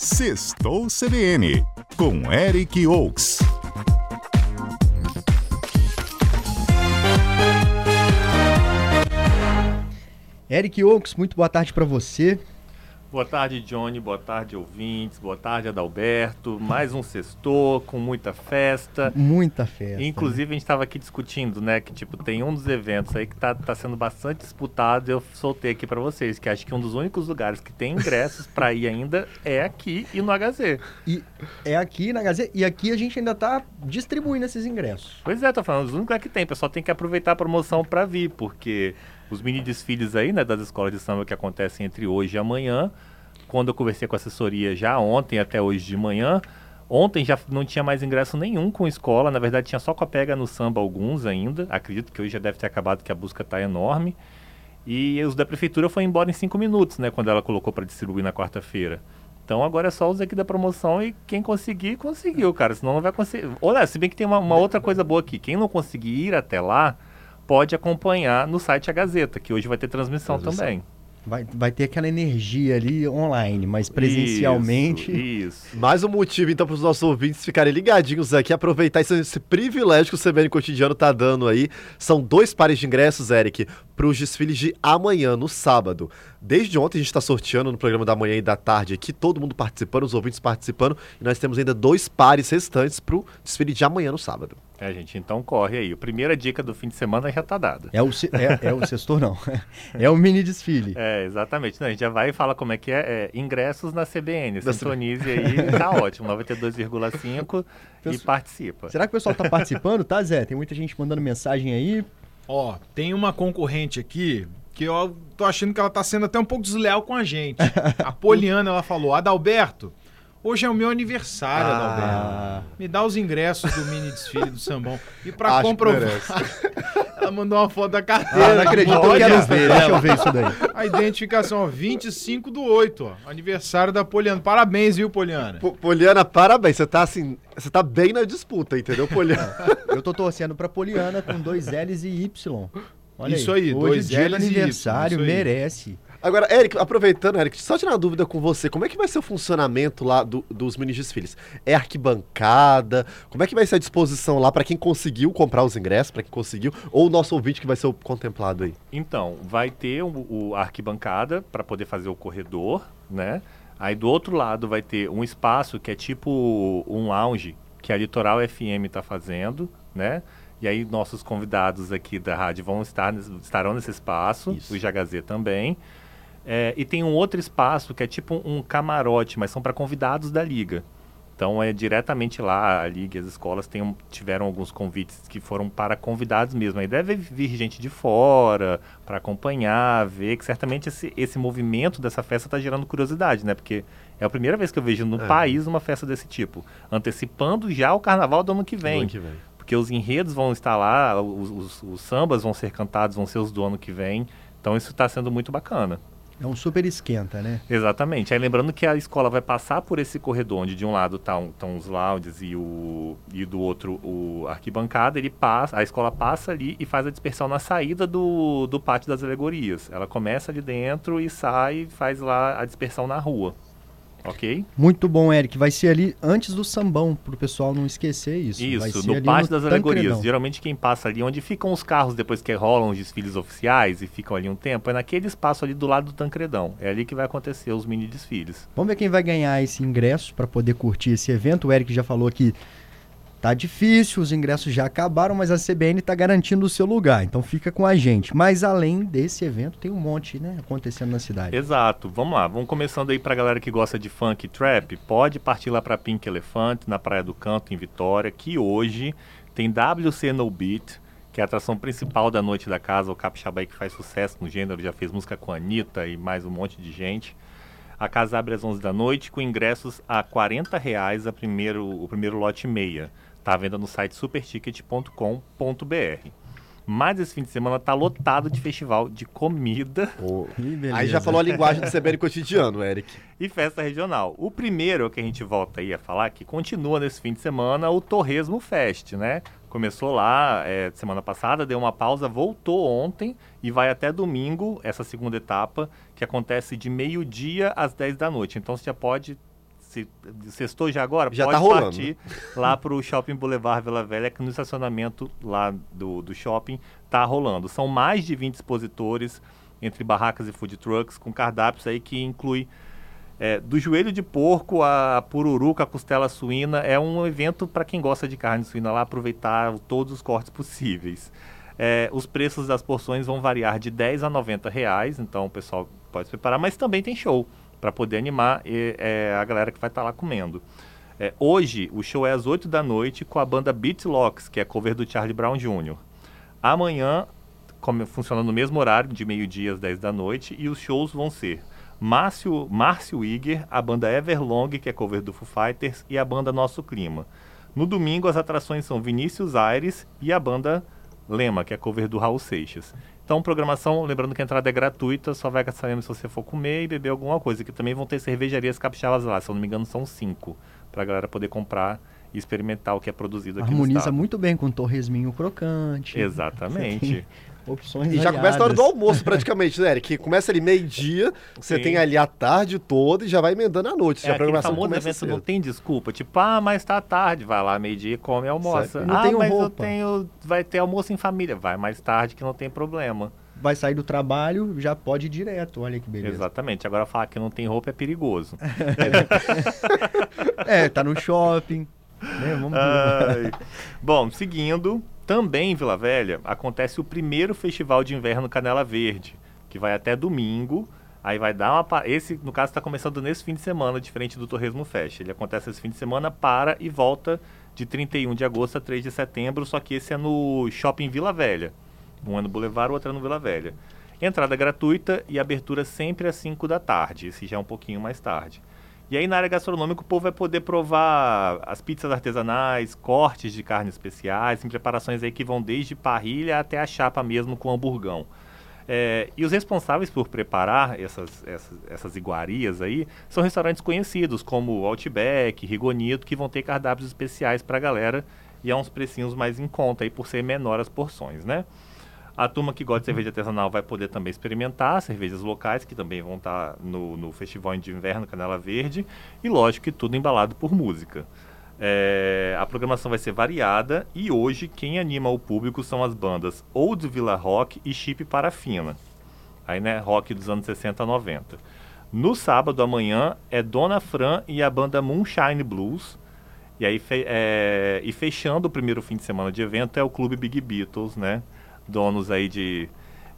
Sextou CBN, com Eric Oaks. Eric Oaks, muito boa tarde para você. Boa tarde, Johnny. Boa tarde, ouvintes. Boa tarde, Adalberto. Mais um sextor com muita festa. Muita festa. Inclusive, né? a gente estava aqui discutindo, né? Que, tipo, tem um dos eventos aí que tá, tá sendo bastante disputado. Eu soltei aqui para vocês, que acho que um dos únicos lugares que tem ingressos para ir ainda é aqui e no HZ. E é aqui na HZ. E aqui a gente ainda tá distribuindo esses ingressos. Pois é, tô falando. Os únicos que tem. O pessoal tem que aproveitar a promoção para vir, porque os mini desfiles aí, né, das escolas de samba que acontecem entre hoje e amanhã. Quando eu conversei com a assessoria já ontem até hoje de manhã, ontem já não tinha mais ingresso nenhum com escola, na verdade tinha só com a pega no samba alguns ainda. Acredito que hoje já deve ter acabado que a busca está enorme. E os da prefeitura foi embora em cinco minutos, né, quando ela colocou para distribuir na quarta-feira. Então agora é só os aqui da promoção e quem conseguir, conseguiu, cara. Senão não vai conseguir. Olha, se bem que tem uma, uma outra coisa boa aqui. Quem não conseguir ir até lá, pode acompanhar no site A Gazeta, que hoje vai ter transmissão, transmissão. também. Vai, vai ter aquela energia ali online, mas presencialmente. Isso. isso. Mais um motivo, então, para os nossos ouvintes ficarem ligadinhos aqui, aproveitar esse, esse privilégio que o CBN Cotidiano está dando aí. São dois pares de ingressos, Eric, para os desfiles de amanhã, no sábado. Desde ontem a gente está sorteando no programa da manhã e da tarde aqui, todo mundo participando, os ouvintes participando, e nós temos ainda dois pares restantes para o desfile de amanhã no sábado. É, gente, então corre aí. A primeira dica do fim de semana já está dada. É o, é, é o sextor, não. É o mini desfile. É, exatamente. Não, a gente já vai e fala como é que é, é ingressos na CBN. Sintonize aí, tá ótimo. 92,5 e participa. Será que o pessoal está participando, tá, Zé? Tem muita gente mandando mensagem aí. Ó, tem uma concorrente aqui que eu tô achando que ela tá sendo até um pouco desleal com a gente. A Poliana, ela falou, Adalberto, Hoje é o meu aniversário, ah. Adalberto. Me dá os ingressos do mini desfile do Sambão. E pra Acho comprovar. ela mandou uma foto da carteira. Ah, não acredito, eu quero ver. Deixa eu ver isso daí. A identificação, ó, 25 do 8, ó. Aniversário da Poliana. Parabéns, viu, Poliana? P Poliana, parabéns. Você tá assim. Você tá bem na disputa, entendeu, Poliana? eu tô torcendo pra Poliana com dois L's e Y. Olha isso aí, aí Hoje, dois dia L's aniversário, merece. Agora, Eric, aproveitando, Eric, só tirar uma dúvida com você, como é que vai ser o funcionamento lá do, dos mini desfiles? É arquibancada? Como é que vai ser a disposição lá para quem conseguiu comprar os ingressos, para quem conseguiu, ou o nosso ouvinte que vai ser o contemplado aí? Então, vai ter o, o arquibancada para poder fazer o corredor, né? Aí do outro lado vai ter um espaço que é tipo um lounge que a Litoral FM está fazendo, né? E aí nossos convidados aqui da rádio vão estar estarão nesse espaço, Isso. o Jagazê também. É, e tem um outro espaço que é tipo um camarote, mas são para convidados da liga. Então é diretamente lá, a liga e as escolas tem, tiveram alguns convites que foram para convidados mesmo. Aí deve vir gente de fora para acompanhar, ver que certamente esse, esse movimento dessa festa está gerando curiosidade, né? Porque é a primeira vez que eu vejo no é. país uma festa desse tipo, antecipando já o carnaval do ano que vem. Do ano que vem. Porque os enredos vão estar lá, os, os, os sambas vão ser cantados, vão ser os do ano que vem. Então isso está sendo muito bacana. É um super esquenta, né? Exatamente. Aí lembrando que a escola vai passar por esse corredor, onde de um lado estão tá, os lounges e, o, e do outro o arquibancada, ele passa, a escola passa ali e faz a dispersão na saída do, do pátio das alegorias. Ela começa ali dentro e sai e faz lá a dispersão na rua. Ok. Muito bom, Eric. Vai ser ali antes do sambão, para o pessoal não esquecer isso. Isso, no pátio das alegorias. Geralmente quem passa ali, onde ficam os carros depois que rolam os desfiles oficiais e ficam ali um tempo, é naquele espaço ali do lado do Tancredão. É ali que vai acontecer os mini desfiles. Vamos ver quem vai ganhar esse ingresso para poder curtir esse evento. O Eric já falou que Tá difícil, os ingressos já acabaram, mas a CBN está garantindo o seu lugar, então fica com a gente. Mas além desse evento, tem um monte, né, acontecendo na cidade. Exato. Vamos lá, vamos começando aí para a galera que gosta de funk e trap, pode partir lá para Pink Elephant, na Praia do Canto, em Vitória, que hoje tem WC No Beat, que é a atração principal da noite da casa, o Capixaba que faz sucesso no gênero, já fez música com a Anitta e mais um monte de gente. A casa abre às 11 da noite com ingressos a 40 reais a primeiro, o primeiro lote meia. Está à venda no site superticket.com.br. Mas esse fim de semana tá lotado de festival de comida. Oh. Aí já falou a linguagem do CBN cotidiano, Eric. E festa regional. O primeiro que a gente volta aí a falar, que continua nesse fim de semana, o Torresmo Fest, né? Começou lá é, semana passada, deu uma pausa, voltou ontem e vai até domingo, essa segunda etapa, que acontece de meio-dia às 10 da noite. Então você já pode se sextou já agora, Já pode tá rolando. partir lá pro Shopping Boulevard Vila Velha, que no estacionamento lá do, do shopping tá rolando. São mais de 20 expositores entre barracas e food trucks, com cardápios aí que inclui é, do joelho de porco a pururuca, a costela suína. É um evento para quem gosta de carne suína lá, aproveitar todos os cortes possíveis. É, os preços das porções vão variar de 10 a 90 reais, então o pessoal pode se preparar, mas também tem show para poder animar e, é, a galera que vai estar lá comendo. É, hoje o show é às 8 da noite com a banda Beatlocks, que é cover do Charlie Brown Jr. Amanhã como, funciona no mesmo horário, de meio-dia às 10 da noite, e os shows vão ser Márcio, Márcio Iger, a banda Everlong, que é cover do Foo Fighters, e a banda Nosso Clima. No domingo, as atrações são Vinícius Aires e a banda Lema, que é cover do Raul Seixas. Então, programação, lembrando que a entrada é gratuita, só vai gastar se você for comer e beber alguma coisa, que também vão ter cervejarias capixabas lá, se eu não me engano são cinco, para a galera poder comprar e experimentar o que é produzido aqui no Harmoniza estado. muito bem com torresminho crocante. Exatamente. Opções E já começa na hora do almoço, praticamente, né, Eric? Começa ali meio-dia, você tem ali a tarde toda e já vai emendando a noite. É a aquele programação famoso começa evento, não tem desculpa. Tipo, ah, mas tá tarde. Vai lá, meio-dia, come e almoça. Não ah, tenho mas eu roupa. tenho... Vai ter almoço em família. Vai mais tarde que não tem problema. Vai sair do trabalho, já pode ir direto. Olha que beleza. Exatamente. Agora falar que não tem roupa é perigoso. É, tá no shopping. Né? Vamos. Bom, seguindo, também em Vila Velha acontece o primeiro festival de inverno Canela Verde, que vai até domingo. Aí vai dar uma. Esse, no caso, está começando nesse fim de semana, diferente do Torresmo Fest. Ele acontece esse fim de semana, para e volta de 31 de agosto a 3 de setembro, só que esse é no Shopping Vila Velha. Um é no Boulevard, o outro é no Vila Velha. Entrada gratuita e abertura sempre às 5 da tarde. Esse já é um pouquinho mais tarde. E aí na área gastronômica o povo vai poder provar as pizzas artesanais, cortes de carnes especiais, em preparações aí que vão desde parrilha até a chapa mesmo com hamburgão. É, e os responsáveis por preparar essas, essas, essas iguarias aí são restaurantes conhecidos, como Outback, Rigonito, que vão ter cardápios especiais para a galera e a uns precinhos mais em conta aí por ser menor as porções, né? A turma que gosta de cerveja artesanal vai poder também experimentar cervejas locais, que também vão estar no, no Festival de Inverno Canela Verde. E lógico que tudo embalado por música. É, a programação vai ser variada e hoje quem anima o público são as bandas Old Villa Rock e Chip Parafina. Aí, né, rock dos anos 60 a 90. No sábado, amanhã, é Dona Fran e a banda Moonshine Blues. E aí, fe- é, e fechando o primeiro fim de semana de evento é o Clube Big Beatles, né? Donos aí de,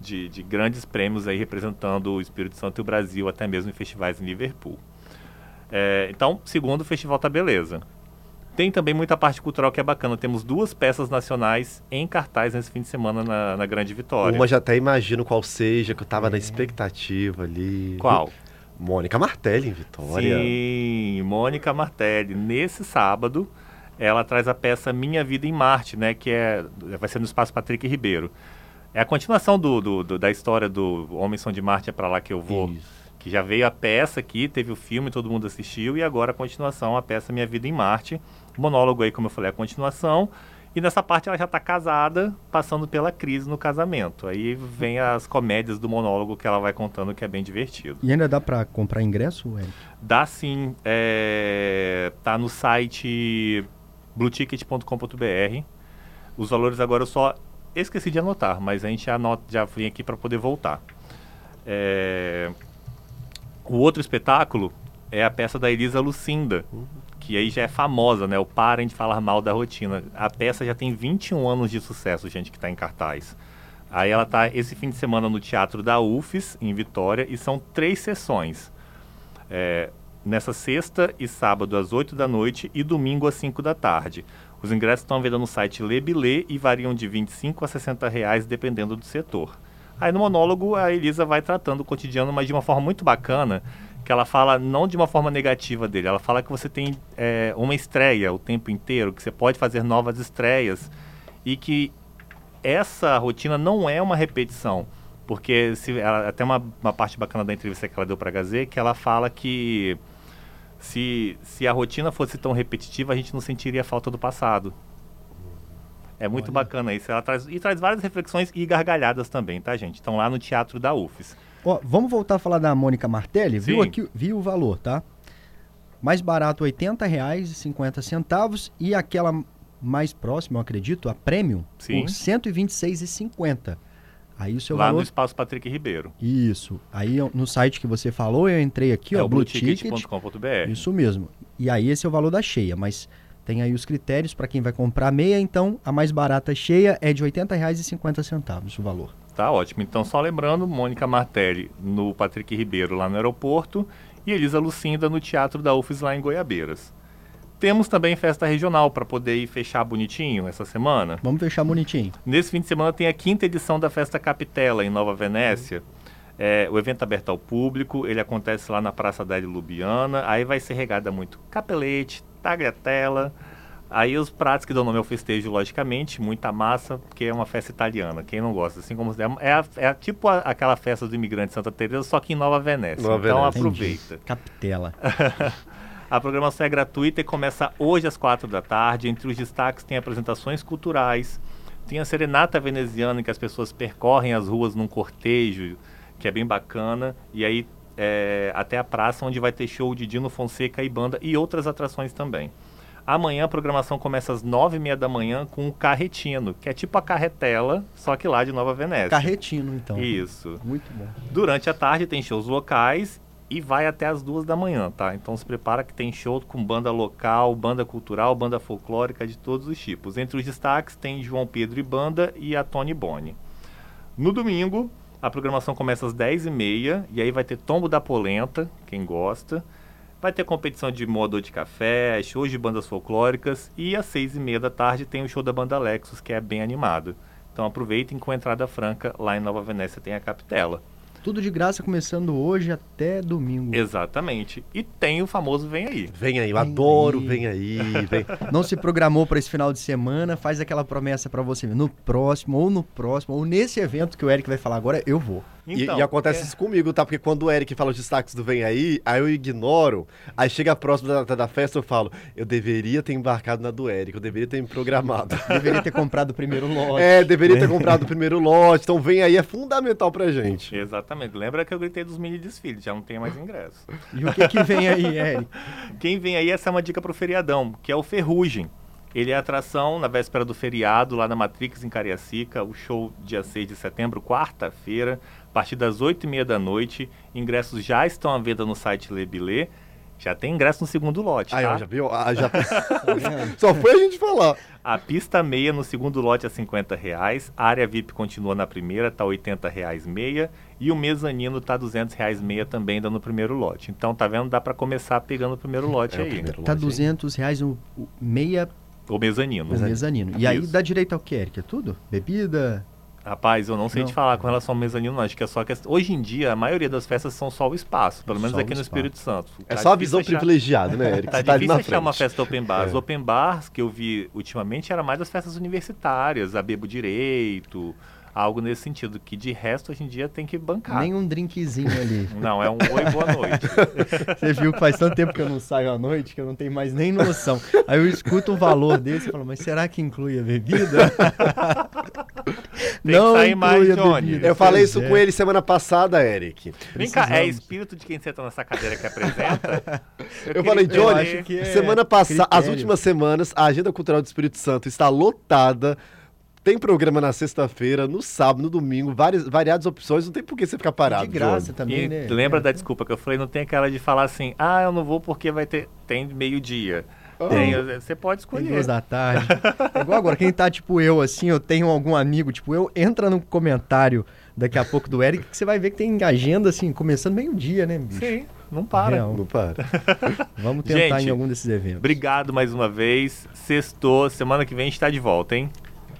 de, de grandes prêmios aí representando o Espírito Santo e o Brasil, até mesmo em festivais em Liverpool. É, então, segundo, o festival tá beleza. Tem também muita parte cultural que é bacana. Temos duas peças nacionais em cartaz nesse fim de semana na, na Grande Vitória. Uma já até imagino qual seja, que eu tava na expectativa ali. Qual? Mônica Martelli em Vitória. Sim, Mônica Martelli. Nesse sábado, ela traz a peça Minha Vida em Marte, né? Que é, vai ser no Espaço Patrick Ribeiro. É a continuação do, do- do- da história do Homem São de Marte é pra lá que eu vou. Isso. Que já veio a peça aqui, teve o filme, todo mundo assistiu, e agora a continuação, a peça Minha Vida em Marte. Monólogo aí, como eu falei, a continuação. E nessa parte ela já tá casada, passando pela crise no casamento. Aí vem as comédias do monólogo que ela vai contando, que é bem divertido. E ainda dá pra comprar ingresso, Eric? Dá sim. É, tá no site blueticket.com.br. Os valores agora eu só esqueci de anotar, mas a gente anota, já vem aqui para poder voltar. É, o outro espetáculo é a peça da Elisa Lucinda, que aí já é famosa, né? O Parem de Falar Mal da Rotina. A peça já tem 21 anos de sucesso, gente, que está em cartaz. Aí ela tá esse fim de semana no Teatro da UFES, em Vitória, e são três sessões. É, nessa sexta e sábado às 8 da noite e domingo às 5 da tarde. Os ingressos estão à venda no site Lebilê e variam de 25 a 60 reais, dependendo do setor. Aí no monólogo a Elisa vai tratando o cotidiano, mas de uma forma muito bacana, que ela fala não de uma forma negativa dele, ela fala que você tem é, uma estreia o tempo inteiro, que você pode fazer novas estreias e que essa rotina não é uma repetição. Porque se, ela, até uma, uma parte bacana da entrevista que ela deu para a Gazê, que ela fala que se, se a rotina fosse tão repetitiva, a gente não sentiria falta do passado. É muito Olha. bacana isso. Ela traz, e traz várias reflexões e gargalhadas também, tá, gente? Estão lá no Teatro da UFES. Ó, vamos voltar a falar da Mônica Martelli? Viu aqui, viu o valor, tá? Mais barato R$ 80,50 e aquela mais próxima, eu acredito, a Premium, Sim. por R$ 126,50. Aí o seu Lá no valor... Espaço Patrick Ribeiro. Isso. Aí no site que você falou, eu entrei aqui, é ó, blueticket.com.br. Isso mesmo. E aí esse é o valor da cheia, mas tem aí os critérios para quem vai comprar meia, então a mais barata cheia é de R$ 80,50 o valor. Tá ótimo. Então, só lembrando, Mônica Martelli no Patrick Ribeiro, lá no aeroporto, e Elisa Lucinda no Teatro da UFES, lá em Goiabeiras. Temos também festa regional para poder ir fechar bonitinho essa semana. Vamos fechar bonitinho. Nesse fim de semana tem a quinta edição da Festa Capitela, em Nova Venécia. É, o evento é aberto ao público, ele acontece lá na Praça da Lubiana. Aí vai ser regada muito capelete, tagliatella. Aí os pratos que dão nome ao festejo, logicamente, muita massa, porque é uma festa italiana. Quem não gosta, assim como é, a- é a- tipo a- aquela festa do imigrante de Santa Teresa, só que em Nova Venécia. Nova então Venécia. aproveita. Capitela. A programação é gratuita e começa hoje às quatro da tarde. Entre os destaques tem apresentações culturais, tem a serenata veneziana em que as pessoas percorrem as ruas num cortejo, que é bem bacana, e aí é, até a praça onde vai ter show de Dino Fonseca e banda e outras atrações também. Amanhã a programação começa às nove e meia da manhã com o Carretino, que é tipo a carretela, só que lá de Nova Venécia. Carretino, então. Isso. Muito bom. Durante a tarde tem shows locais e vai até as duas da manhã, tá? Então se prepara que tem show com banda local, banda cultural, banda folclórica de todos os tipos. Entre os destaques tem João Pedro e Banda e a Tony Boni. No domingo, a programação começa às 10h30 e aí vai ter Tombo da Polenta, quem gosta. Vai ter competição de modo de café, shows de bandas folclóricas e às 6h30 da tarde tem o show da banda Lexus, que é bem animado. Então aproveitem com entrada franca, lá em Nova Venécia tem a Capitela. Tudo de graça começando hoje até domingo. Exatamente. E tem o famoso Vem Aí. Vem aí, eu Vem adoro, aí. vem aí. Vem. Não se programou para esse final de semana, faz aquela promessa para você no próximo, ou no próximo, ou nesse evento que o Eric vai falar agora, eu vou. E- Então, e, acontece é- isso comigo, tá? Porque quando o Eric fala os destaques do Vem Aí, aí eu ignoro. Aí chega a próxima data da festa, eu falo, eu deveria ter embarcado na do Eric, eu deveria ter me programado. Deveria ter comprado o primeiro lote. é, deveria ter comprado o primeiro lote. Então Vem Aí é fundamental pra gente. Exatamente. Lembra que eu gritei dos mini desfiles, já não tem mais ingresso. E o que que vem aí, Eric? Quem vem aí, essa é uma dica pro feriadão, que é o Ferrugem. Ele é atração na véspera do feriado, lá na Matrix, em Cariacica. O show dia 6 de setembro, quarta-feira, a partir das 8h30 da noite. Ingressos já estão à venda no site Lebilê. Já tem ingresso no segundo lote, Aí, tá? já viu? Ah, já... Só foi a gente falar. A pista meia no segundo lote é 50 reais, a área VIP continua na primeira, tá 80 reais meia, e o mezanino tá 200 reais meia também ainda no primeiro lote. Então, tá vendo? Dá para começar pegando o primeiro lote É o aí. primeiro Tá lote, hein? 200 reais o, o meia O mezanino. o mezanino. E aí Isso. dá direito ao que, Eric? É tudo? Bebida? Rapaz, eu não sei Não. te falar com relação ao mezanino, não. Acho que é só que hoje em dia a maioria das festas são só o espaço, pelo menos Só o aqui no. Espírito Santo. É Tá só a difícil visão achar- privilegiada, né, Eric? Tá tá difícil achar uma frente. festa open bar. As É. open bars que eu vi ultimamente era mais das festas universitárias, a Bebo Direito, algo nesse sentido, que de resto hoje em dia tem que bancar. Nem um drinkzinho ali. Não, é um oi, boa noite. Você viu que faz tanto tempo que eu não saio à noite que eu não tenho mais nem noção. Aí eu escuto um valor desse e falo, mas será que inclui a bebida? Tem que sair mais, a Johnny. bebida. Eu falei isso é. com ele semana passada, Eric. Vem cá, é espírito de quem senta nessa cadeira que apresenta? Eu, queria falei, Johnny, acho que é semana passada, as últimas semanas, a agenda cultural do Espírito Santo está lotada. Tem programa na sexta-feira, no sábado, no domingo, várias, variadas opções, não tem por que você ficar parado. De graça Johnny. também, E né? lembra É. da desculpa que eu falei? Não tem aquela de falar assim, ah, eu não vou porque vai ter. Tem meio-dia. Tem, você pode Tem escolher. duas da tarde. É igual agora, quem tá tipo eu, assim, eu tenho algum amigo, tipo eu, entra no comentário daqui a pouco do Eric, que você vai ver que tem agenda, assim, começando meio-dia, né, bicho? Sim, não para. Real. Não para. Vamos tentar Gente, em algum desses eventos. Obrigado mais uma vez. Sextou. Semana que vem a gente tá de volta, hein?